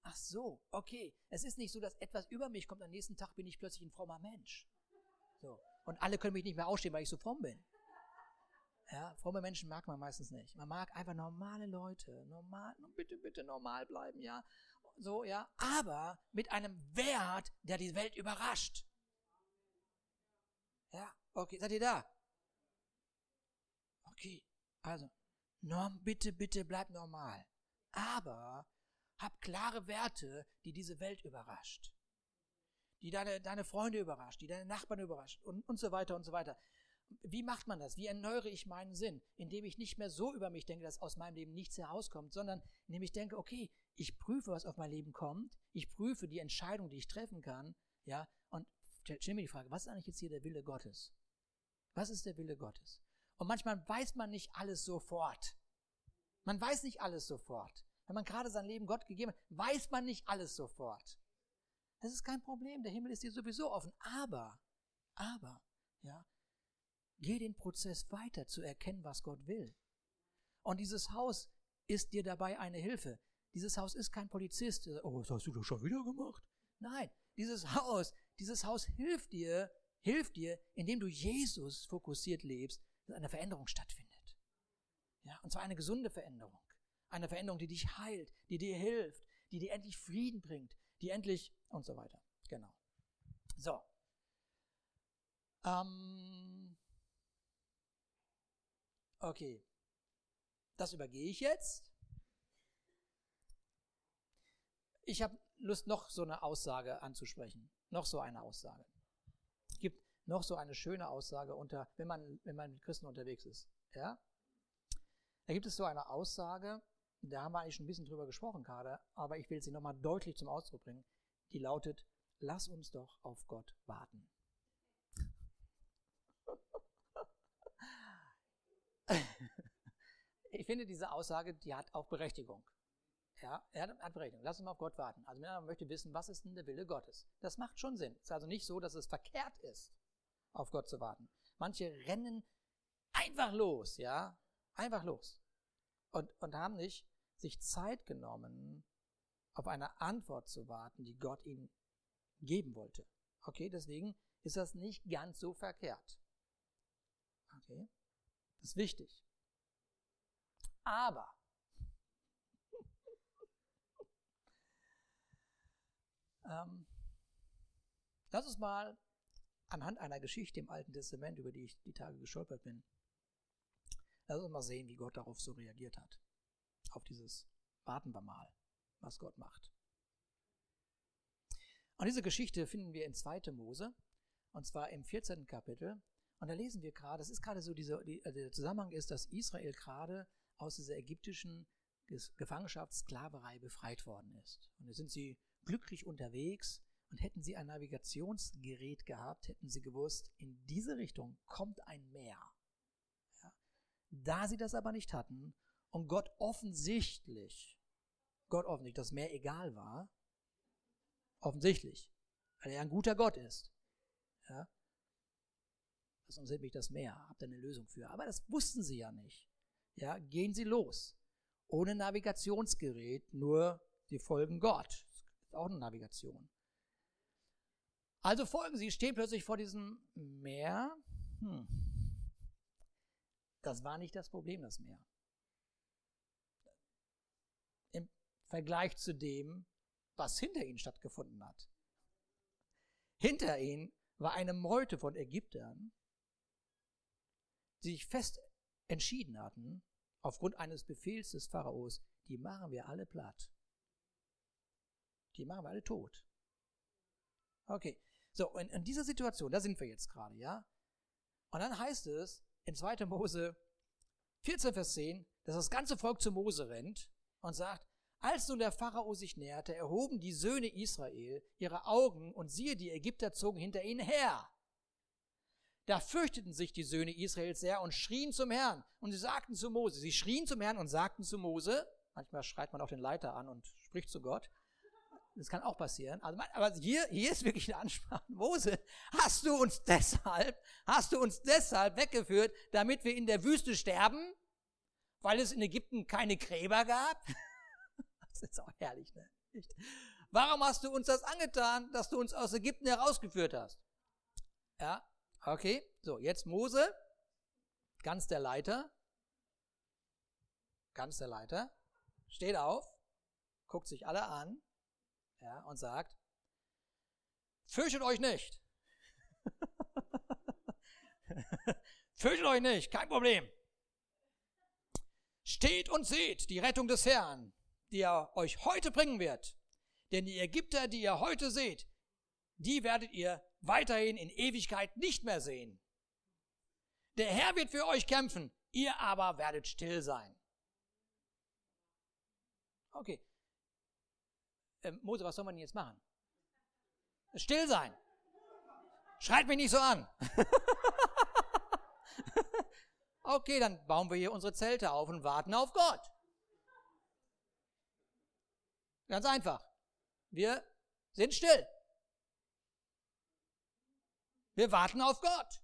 Ach so, okay. Es ist nicht so, dass etwas über mich kommt, am nächsten Tag bin ich plötzlich ein frommer Mensch. So. Und alle können mich nicht mehr ausstehen, weil ich so fromm bin. Ja, fromme Menschen mag man meistens nicht. Man mag einfach normale Leute, normal, bitte, bitte normal bleiben, ja. So, ja. Aber mit einem Wert, der die Welt überrascht. Ja, okay, seid ihr da? Okay, also, Norm, bitte, bitte bleib normal. Aber hab klare Werte, die diese Welt überrascht. Die deine, deine Freunde überrascht, die deine Nachbarn überrascht und, und so weiter und so weiter. Wie macht man das? Wie erneuere ich meinen Sinn? Indem ich nicht mehr so über mich denke, dass aus meinem Leben nichts herauskommt, sondern indem ich denke, okay, ich prüfe, was auf mein Leben kommt, ich prüfe die Entscheidung, die ich treffen kann, ja, und stell mir die Frage, was ist eigentlich jetzt hier der Wille Gottes? Was ist der Wille Gottes? Und manchmal weiß man nicht alles sofort. Man weiß nicht alles sofort. Wenn man gerade sein Leben Gott gegeben hat, weiß man nicht alles sofort. Das ist kein Problem. Der Himmel ist dir sowieso offen. Aber, aber, ja, geh den Prozess weiter zu erkennen, was Gott will. Und dieses Haus ist dir dabei eine Hilfe. Dieses Haus ist kein Polizist. Oh, was hast du doch schon wieder gemacht? Nein, dieses Haus, dieses Haus hilft dir, hilft dir, indem du Jesus fokussiert lebst, dass eine Veränderung stattfindet. Ja, und zwar eine gesunde Veränderung. Eine Veränderung, die dich heilt, die dir hilft, die dir endlich Frieden bringt, die endlich und so weiter. Genau. So. Ähm, okay. Das übergehe ich jetzt. ich habe Lust, noch so eine Aussage anzusprechen. Noch so eine Aussage. Es gibt noch so eine schöne Aussage unter, wenn man, wenn man mit Christen unterwegs ist. Ja? Da gibt es so eine Aussage, da haben wir eigentlich schon ein bisschen drüber gesprochen gerade, aber ich will sie nochmal deutlich zum Ausdruck bringen. Die lautet, lass uns doch auf Gott warten. Ich finde diese Aussage, die hat auch Berechtigung. Ja, er hat Berechtigung. Lass uns mal auf Gott warten. Also man möchte wissen, was ist denn der Wille Gottes? Das macht schon Sinn. Es ist also nicht so, dass es verkehrt ist, auf Gott zu warten. Manche rennen einfach los, ja, einfach los. Und, und haben nicht sich Zeit genommen, auf eine Antwort zu warten, die Gott ihnen geben wollte. Okay, deswegen ist das nicht ganz so verkehrt. Okay, das ist wichtig. Aber ähm, lass uns mal anhand einer Geschichte im Alten Testament, über die ich die Tage gestolpert bin, lass uns mal sehen, wie Gott darauf so reagiert hat. Auf dieses Warten wir mal, was Gott macht. Und diese Geschichte finden wir in 2. Mose, und zwar im 14. Kapitel. Und da lesen wir gerade, das ist gerade so, dieser, die, also der Zusammenhang ist, dass Israel gerade aus dieser ägyptischen Gefangenschaft, Sklaverei befreit worden ist. Und da sind sie glücklich unterwegs und hätten sie ein Navigationsgerät gehabt, hätten sie gewusst, in diese Richtung kommt ein Meer. Ja. Da sie das aber nicht hatten und Gott offensichtlich, Gott offensichtlich das Meer egal war, offensichtlich, weil er ein guter Gott ist, ja, das ist nämlich das Meer, habt ihr eine Lösung für. Aber das wussten sie ja nicht. Ja, gehen sie los. Ohne Navigationsgerät, nur sie folgen Gott. Das ist auch eine Navigation. Also folgen sie, stehen plötzlich vor diesem Meer. Hm. Das war nicht das Problem, das Meer. Im Vergleich zu dem, was hinter ihnen stattgefunden hat. Hinter ihnen war eine Meute von Ägyptern, die sich fest entschieden hatten, aufgrund eines Befehls des Pharaos, die machen wir alle platt. Die machen wir alle tot. Okay, so, in, in dieser Situation, da sind wir jetzt gerade, ja? Und dann heißt es in 2. Mose 14, Vers 10, dass das ganze Volk zu Mose rennt und sagt, als nun der Pharao sich näherte, erhoben die Söhne Israel ihre Augen und siehe, die Ägypter zogen hinter ihnen her. Da fürchteten sich die Söhne Israels sehr und schrien zum Herrn. Und sie sagten zu Mose, sie schrien zum Herrn und sagten zu Mose, manchmal schreit man auch den Leiter an und spricht zu Gott. Das kann auch passieren. Also, aber hier, hier ist wirklich eine Ansprache. Mose, hast du uns deshalb, hast du uns deshalb weggeführt, damit wir in der Wüste sterben? Weil es in Ägypten keine Gräber gab? Das ist auch herrlich, ne? Warum hast du uns das angetan, dass du uns aus Ägypten herausgeführt hast? Ja, Okay, so, jetzt Mose, ganz der Leiter, ganz der Leiter, steht auf, guckt sich alle an, ja, und sagt, fürchtet euch nicht. fürchtet euch nicht, kein Problem. Steht und seht die Rettung des Herrn, die er euch heute bringen wird. Denn die Ägypter, die ihr heute seht, die werdet ihr weiterhin in Ewigkeit nicht mehr sehen. Der Herr wird für euch kämpfen, ihr aber werdet still sein. Okay. Ähm, Mose, was soll man jetzt machen? Still sein. Schreit mich nicht so an. okay, dann bauen wir hier unsere Zelte auf und warten auf Gott. Ganz einfach. Wir sind still. Wir warten auf Gott.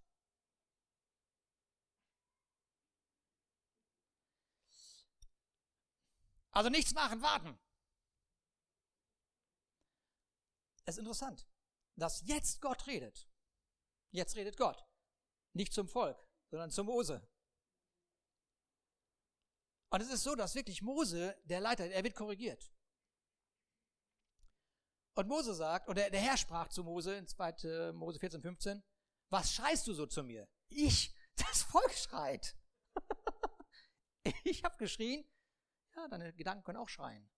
Also nichts machen, warten. Es ist interessant, dass jetzt Gott redet. Jetzt redet Gott. Nicht zum Volk, sondern zum Mose. Und es ist so, dass wirklich Mose, der Leiter, er wird korrigiert. Und Mose sagt, oder der Herr sprach zu Mose in 2. Mose 14, 15, was schreist du so zu mir? Ich, das Volk schreit. ich habe geschrien, ja, deine Gedanken können auch schreien.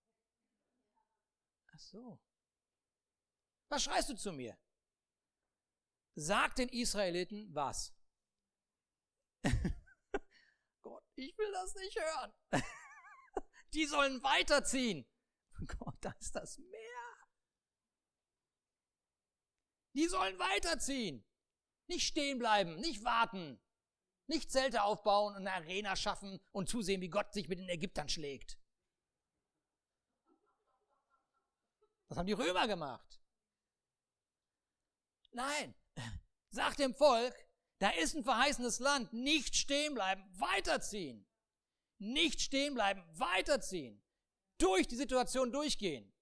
Ach so. Was schreist du zu mir? Sag den Israeliten was? Gott, ich will das nicht hören. Die sollen weiterziehen. Gott, da ist das Meer. Die sollen weiterziehen. Nicht stehen bleiben, nicht warten. Nicht Zelte aufbauen und eine Arena schaffen und zusehen, wie Gott sich mit den Ägyptern schlägt. Das haben die Römer gemacht. Nein, sag dem Volk, da ist ein verheißenes Land, nicht stehen bleiben, weiterziehen. Nicht stehen bleiben, weiterziehen. Durch die Situation durchgehen.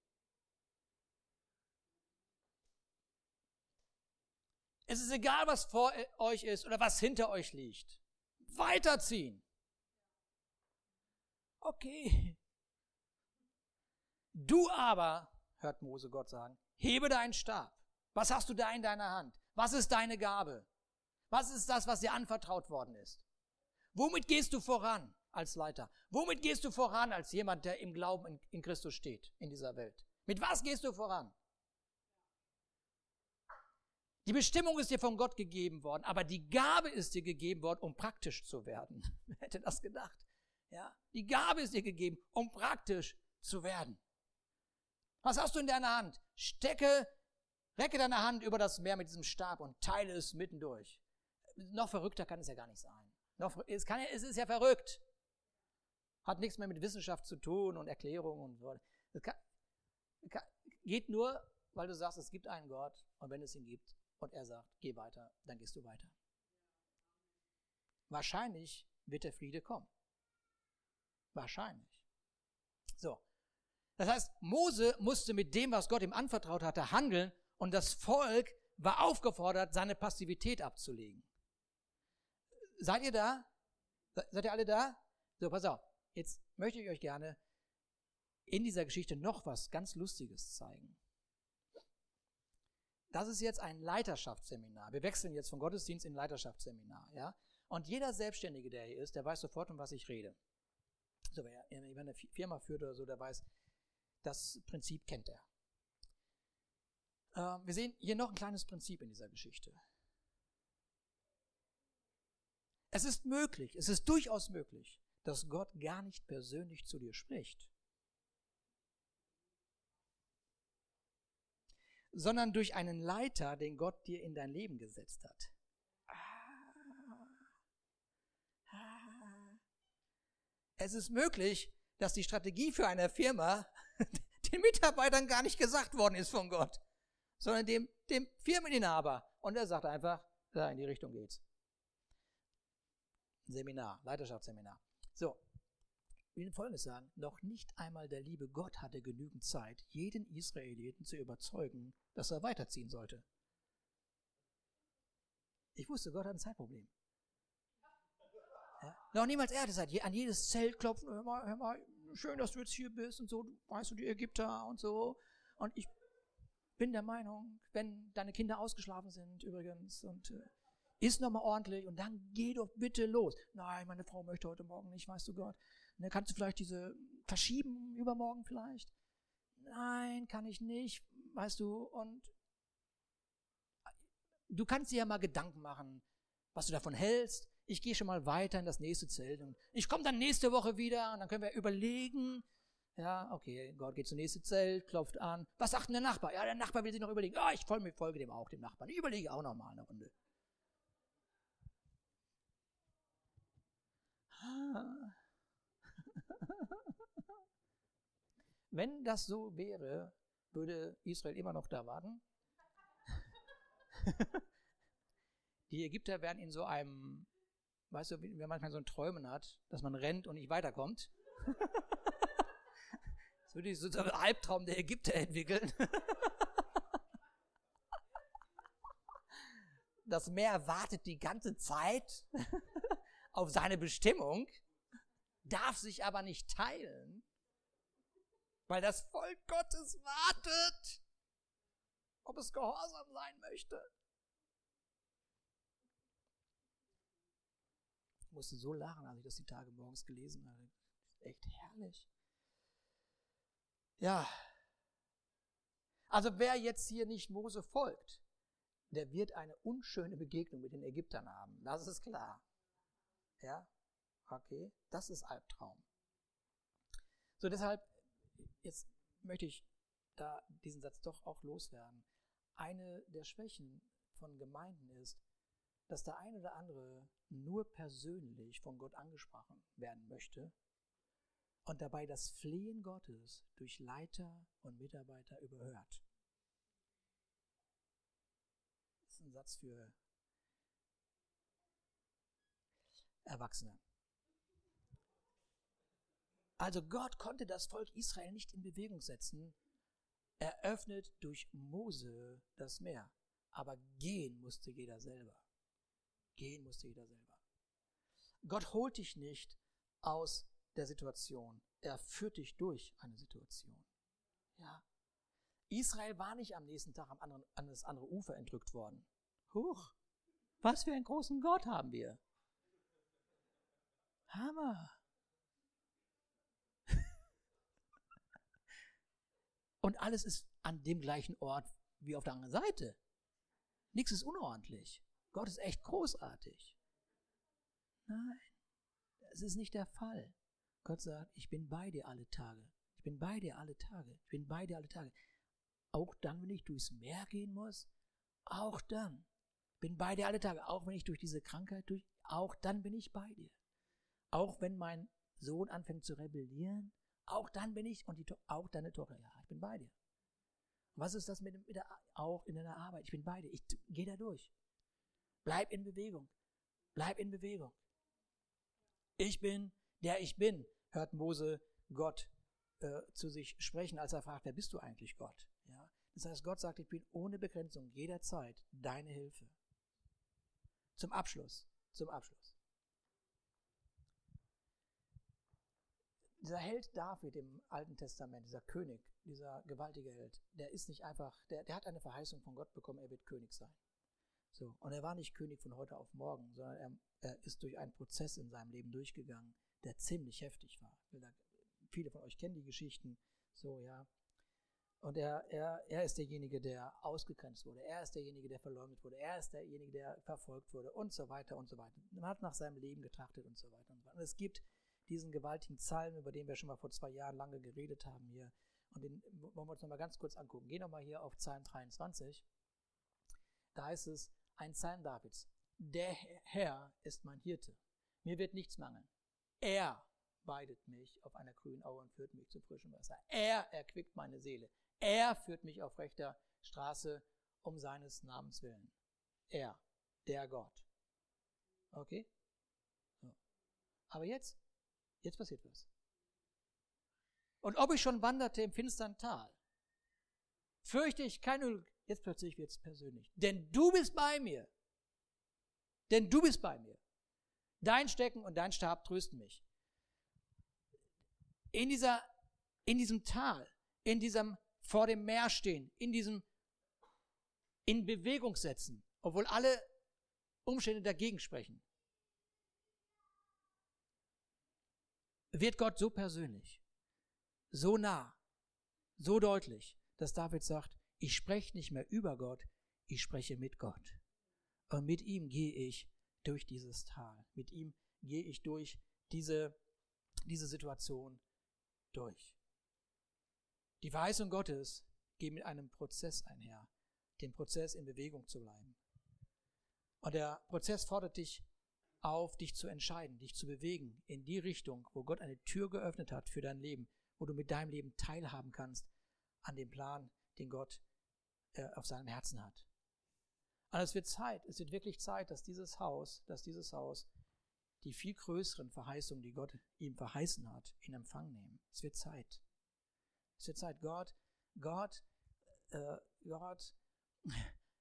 Es ist egal, was vor euch ist oder was hinter euch liegt. Weiterziehen. Okay. Du aber, hört Mose Gott sagen, hebe deinen Stab. Was hast du da in deiner Hand? Was ist deine Gabe? Was ist das, was dir anvertraut worden ist? Womit gehst du voran als Leiter? Womit gehst du voran als jemand, der im Glauben in, in Christus steht in dieser Welt? Mit was gehst du voran? Die Bestimmung ist dir von Gott gegeben worden, aber die Gabe ist dir gegeben worden, um praktisch zu werden. Wer hätte das gedacht? Ja, die Gabe ist dir gegeben, um praktisch zu werden. Was hast du in deiner Hand? Stecke, recke deine Hand über das Meer mit diesem Stab und teile es mittendurch. Noch verrückter kann es ja gar nicht sein. Noch, es, kann, es ist ja verrückt. Hat nichts mehr mit Wissenschaft zu tun und Erklärungen und so. Kann, kann, geht nur, weil du sagst, es gibt einen Gott und wenn es ihn gibt, und er sagt, geh weiter, dann gehst du weiter. Wahrscheinlich wird der Friede kommen. Wahrscheinlich. So. Das heißt, Mose musste mit dem, was Gott ihm anvertraut hatte, handeln und das Volk war aufgefordert, seine Passivität abzulegen. Seid ihr da? Seid ihr alle da? So, pass auf. Jetzt möchte ich euch gerne in dieser Geschichte noch was ganz Lustiges zeigen. Das ist jetzt ein Leiterschaftsseminar. Wir wechseln jetzt von Gottesdienst in Leiterschaftsseminar, ja? Und jeder Selbstständige, der hier ist, der weiß sofort, um was ich rede. So, wer eine Firma führt oder so, der weiß, das Prinzip kennt er. Ähm, wir sehen hier noch ein kleines Prinzip in dieser Geschichte. Es ist möglich, es ist durchaus möglich, dass Gott gar nicht persönlich zu dir spricht. Sondern durch einen Leiter, den Gott dir in dein Leben gesetzt hat. Es ist möglich, dass die Strategie für eine Firma den Mitarbeitern gar nicht gesagt worden ist von Gott, sondern dem, dem Firmeninhaber. Und er sagt einfach, da in die Richtung geht's. Seminar, Leiterschaftsseminar. So, ich will Folgendes sagen, noch nicht einmal der liebe Gott hatte genügend Zeit, jeden Israeliten zu überzeugen, dass er weiterziehen sollte. Ich wusste, Gott hat ein Zeitproblem. Ja? Noch niemals er hatte Zeit, an jedes Zelt klopfen, hör mal, hör mal, schön, dass du jetzt hier bist und so, weißt du, die Ägypter und so. Und ich bin der Meinung, wenn deine Kinder ausgeschlafen sind übrigens und äh, Iss nochmal ordentlich und dann geh doch bitte los. Nein, meine Frau möchte heute Morgen nicht, weißt du Gott. Ne, kannst du vielleicht diese verschieben übermorgen vielleicht? Nein, kann ich nicht, weißt du. Und du kannst dir ja mal Gedanken machen, was du davon hältst. Ich gehe schon mal weiter in das nächste Zelt und ich komme dann nächste Woche wieder und dann können wir überlegen. Ja, okay, Gott geht zum nächsten Zelt, klopft an. Was sagt denn der Nachbar? Ja, der Nachbar will sich noch überlegen. Ah, ich folge, folge dem auch, dem Nachbarn. Ich überlege auch noch mal eine Runde. Wenn das so wäre, würde Israel immer noch da warten. Die Ägypter wären in so einem, weißt du, wie man manchmal so ein Träumen hat, dass man rennt und nicht weiterkommt. Das würde sich so ein Albtraum der Ägypter entwickeln. Das Meer wartet die ganze Zeit auf seine Bestimmung, darf sich aber nicht teilen, weil das Volk Gottes wartet, ob es gehorsam sein möchte. Ich musste so lachen, als ich das die Tage morgens gelesen habe. Echt herrlich. Ja, Also wer jetzt hier nicht Mose folgt, der wird eine unschöne Begegnung mit den Ägyptern haben. Das ist klar. Ja? Okay, das ist Albtraum. So, deshalb, jetzt möchte ich da diesen Satz doch auch loswerden. Eine der Schwächen von Gemeinden ist, dass der eine oder andere nur persönlich von Gott angesprochen werden möchte und dabei das Flehen Gottes durch Leiter und Mitarbeiter überhört. Das ist ein Satz für Erwachsene. Also Gott konnte das Volk Israel nicht in Bewegung setzen. Er öffnet durch Mose das Meer. Aber gehen musste jeder selber. Gehen musste jeder selber. Gott holt dich nicht aus der Situation. Er führt dich durch eine Situation. Ja. Israel war nicht am nächsten Tag am anderen, an das andere Ufer entrückt worden. Huch, was für einen großen Gott haben wir. Hammer. Und alles ist an dem gleichen Ort wie auf der anderen Seite. Nichts ist unordentlich. Gott ist echt großartig. Nein, das ist nicht der Fall. Gott sagt, ich bin bei dir alle Tage. Ich bin bei dir alle Tage. Ich bin bei dir alle Tage. Auch dann, wenn ich durchs Meer gehen muss, auch dann. Bin bei dir alle Tage. Auch wenn ich durch diese Krankheit durch, auch dann bin ich bei dir. Auch wenn mein Sohn anfängt zu rebellieren, auch dann bin ich und die, auch deine Tochter. Ja, ich bin bei dir. Was ist das mit, mit der, auch in deiner Arbeit? Ich bin bei dir. Ich gehe da durch. Bleib in Bewegung. Bleib in Bewegung. Ich bin, der ich bin, hört Mose Gott äh, zu sich sprechen, als er fragt, wer bist du eigentlich Gott? Ja? Das heißt, Gott sagt, ich bin ohne Begrenzung jederzeit deine Hilfe. Zum Abschluss, zum Abschluss. Dieser Held David im Alten Testament, dieser König, dieser gewaltige Held, der ist nicht einfach, der, der hat eine Verheißung von Gott bekommen, er wird König sein. So, und er war nicht König von heute auf morgen, sondern er, er ist durch einen Prozess in seinem Leben durchgegangen, der ziemlich heftig war. Viele von euch kennen die Geschichten, so, ja. Und er, er, er ist derjenige, der ausgegrenzt wurde. Er ist derjenige, der verleumdet wurde. Er ist derjenige, der verfolgt wurde und so weiter und so weiter. Man hat nach seinem Leben getrachtet und so weiter und so weiter. Und es gibt diesen gewaltigen Psalm, über den wir schon mal vor zwei Jahren lange geredet haben hier. Und den wollen wir uns nochmal ganz kurz angucken. Geh nochmal hier auf Psalm 23. Da heißt es, ein Psalm Davids. Der Herr ist mein Hirte. Mir wird nichts mangeln. Er weidet mich auf einer grünen Aue und führt mich zu frischem Wasser. Er erquickt meine Seele. Er führt mich auf rechter Straße um seines Namens willen. Er, der Gott. Okay? So. Aber jetzt Jetzt passiert was. Und ob ich schon wanderte im finstern Tal, fürchte ich kein Unglück. Jetzt plötzlich wird es persönlich. Denn du bist bei mir. Denn du bist bei mir. Dein Stecken und dein Stab trösten mich. In dieser, in diesem Tal, in diesem vor dem Meer stehen, in diesem in Bewegung setzen, obwohl alle Umstände dagegen sprechen. Wird Gott so persönlich, so nah, so deutlich, dass David sagt, ich spreche nicht mehr über Gott, ich spreche mit Gott. Und mit ihm gehe ich durch dieses Tal. Mit ihm gehe ich durch diese, diese Situation durch. Die Verheißung Gottes geht mit einem Prozess einher, dem Prozess in Bewegung zu bleiben. Und der Prozess fordert dich auf, dich zu entscheiden, dich zu bewegen in die Richtung, wo Gott eine Tür geöffnet hat für dein Leben, wo du mit deinem Leben teilhaben kannst an dem Plan, den Gott äh, auf seinem Herzen hat. Und es wird Zeit, es wird wirklich Zeit, dass dieses Haus, dass dieses Haus die viel größeren Verheißungen, die Gott ihm verheißen hat, in Empfang nehmen. Es wird Zeit. Es wird Zeit. Gott, Gott, äh, Gott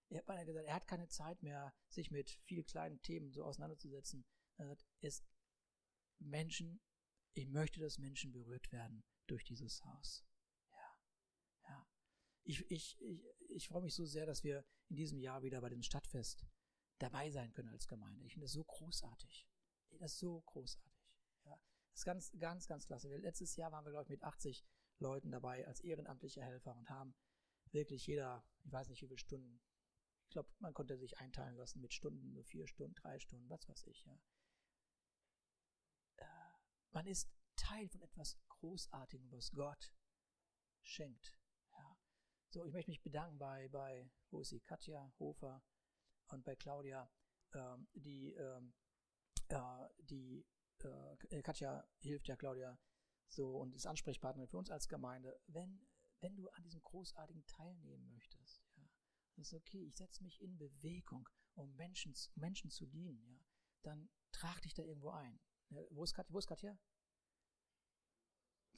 er hat beinahe gesagt, er hat keine Zeit mehr, sich mit viel kleinen Themen so auseinanderzusetzen. Er sagt, es Menschen, ich möchte, dass Menschen berührt werden durch dieses Haus. Ja, ja. Ich, ich, ich, ich freue mich so sehr, dass wir in diesem Jahr wieder bei dem Stadtfest dabei sein können als Gemeinde. Ich finde das so großartig. Ich finde das so großartig. Ja, das ist ganz, ganz, ganz klasse. Letztes Jahr waren wir, glaube ich, mit 80 Leuten dabei als ehrenamtliche Helfer und haben wirklich jeder, ich weiß nicht wie viele Stunden, glaube, man konnte sich einteilen lassen mit Stunden, so vier Stunden, drei Stunden, was weiß ich, ja. Äh, man ist Teil von etwas Großartigem, was Gott schenkt. Ja. So, ich möchte mich bedanken bei, bei wo ist sie, Katja Hofer und bei Claudia, ähm, die, ähm, äh, die äh, Katja hilft ja Claudia so und ist Ansprechpartnerin für uns als Gemeinde. Wenn, wenn du an diesem Großartigen teilnehmen möchtest, das ist okay, ich setze mich in Bewegung, um Menschen, Menschen zu dienen, ja, dann trag dich da irgendwo ein. Ja, wo ist Katja? Wo ist Katja?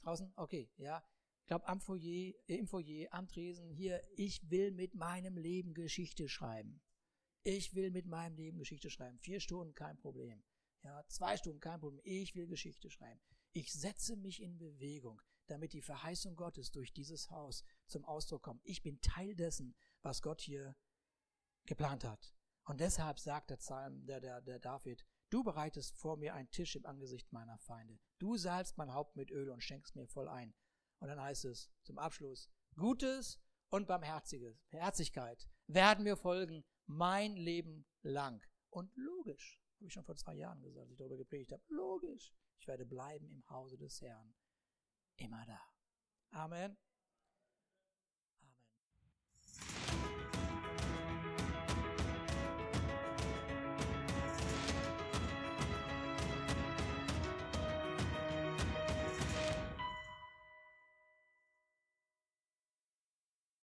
Draußen? Okay, ja. Ich glaube, am Foyer, äh, im Foyer, am Tresen, hier, ich will mit meinem Leben Geschichte schreiben. Ich will mit meinem Leben Geschichte schreiben. Vier Stunden, kein Problem. Ja, zwei Stunden, kein Problem. Ich will Geschichte schreiben. Ich setze mich in Bewegung, damit die Verheißung Gottes durch dieses Haus zum Ausdruck kommt. Ich bin Teil dessen, was Gott hier geplant hat. Und deshalb sagt der Psalm, der, der, der David, du bereitest vor mir einen Tisch im Angesicht meiner Feinde. Du salzt mein Haupt mit Öl und schenkst mir voll ein. Und dann heißt es zum Abschluss, Gutes und Barmherziges, Herzlichkeit werden mir folgen mein Leben lang. Und logisch, habe ich schon vor zwei Jahren gesagt, als ich darüber gepredigt habe, logisch, ich werde bleiben im Hause des Herrn. Immer da. Amen.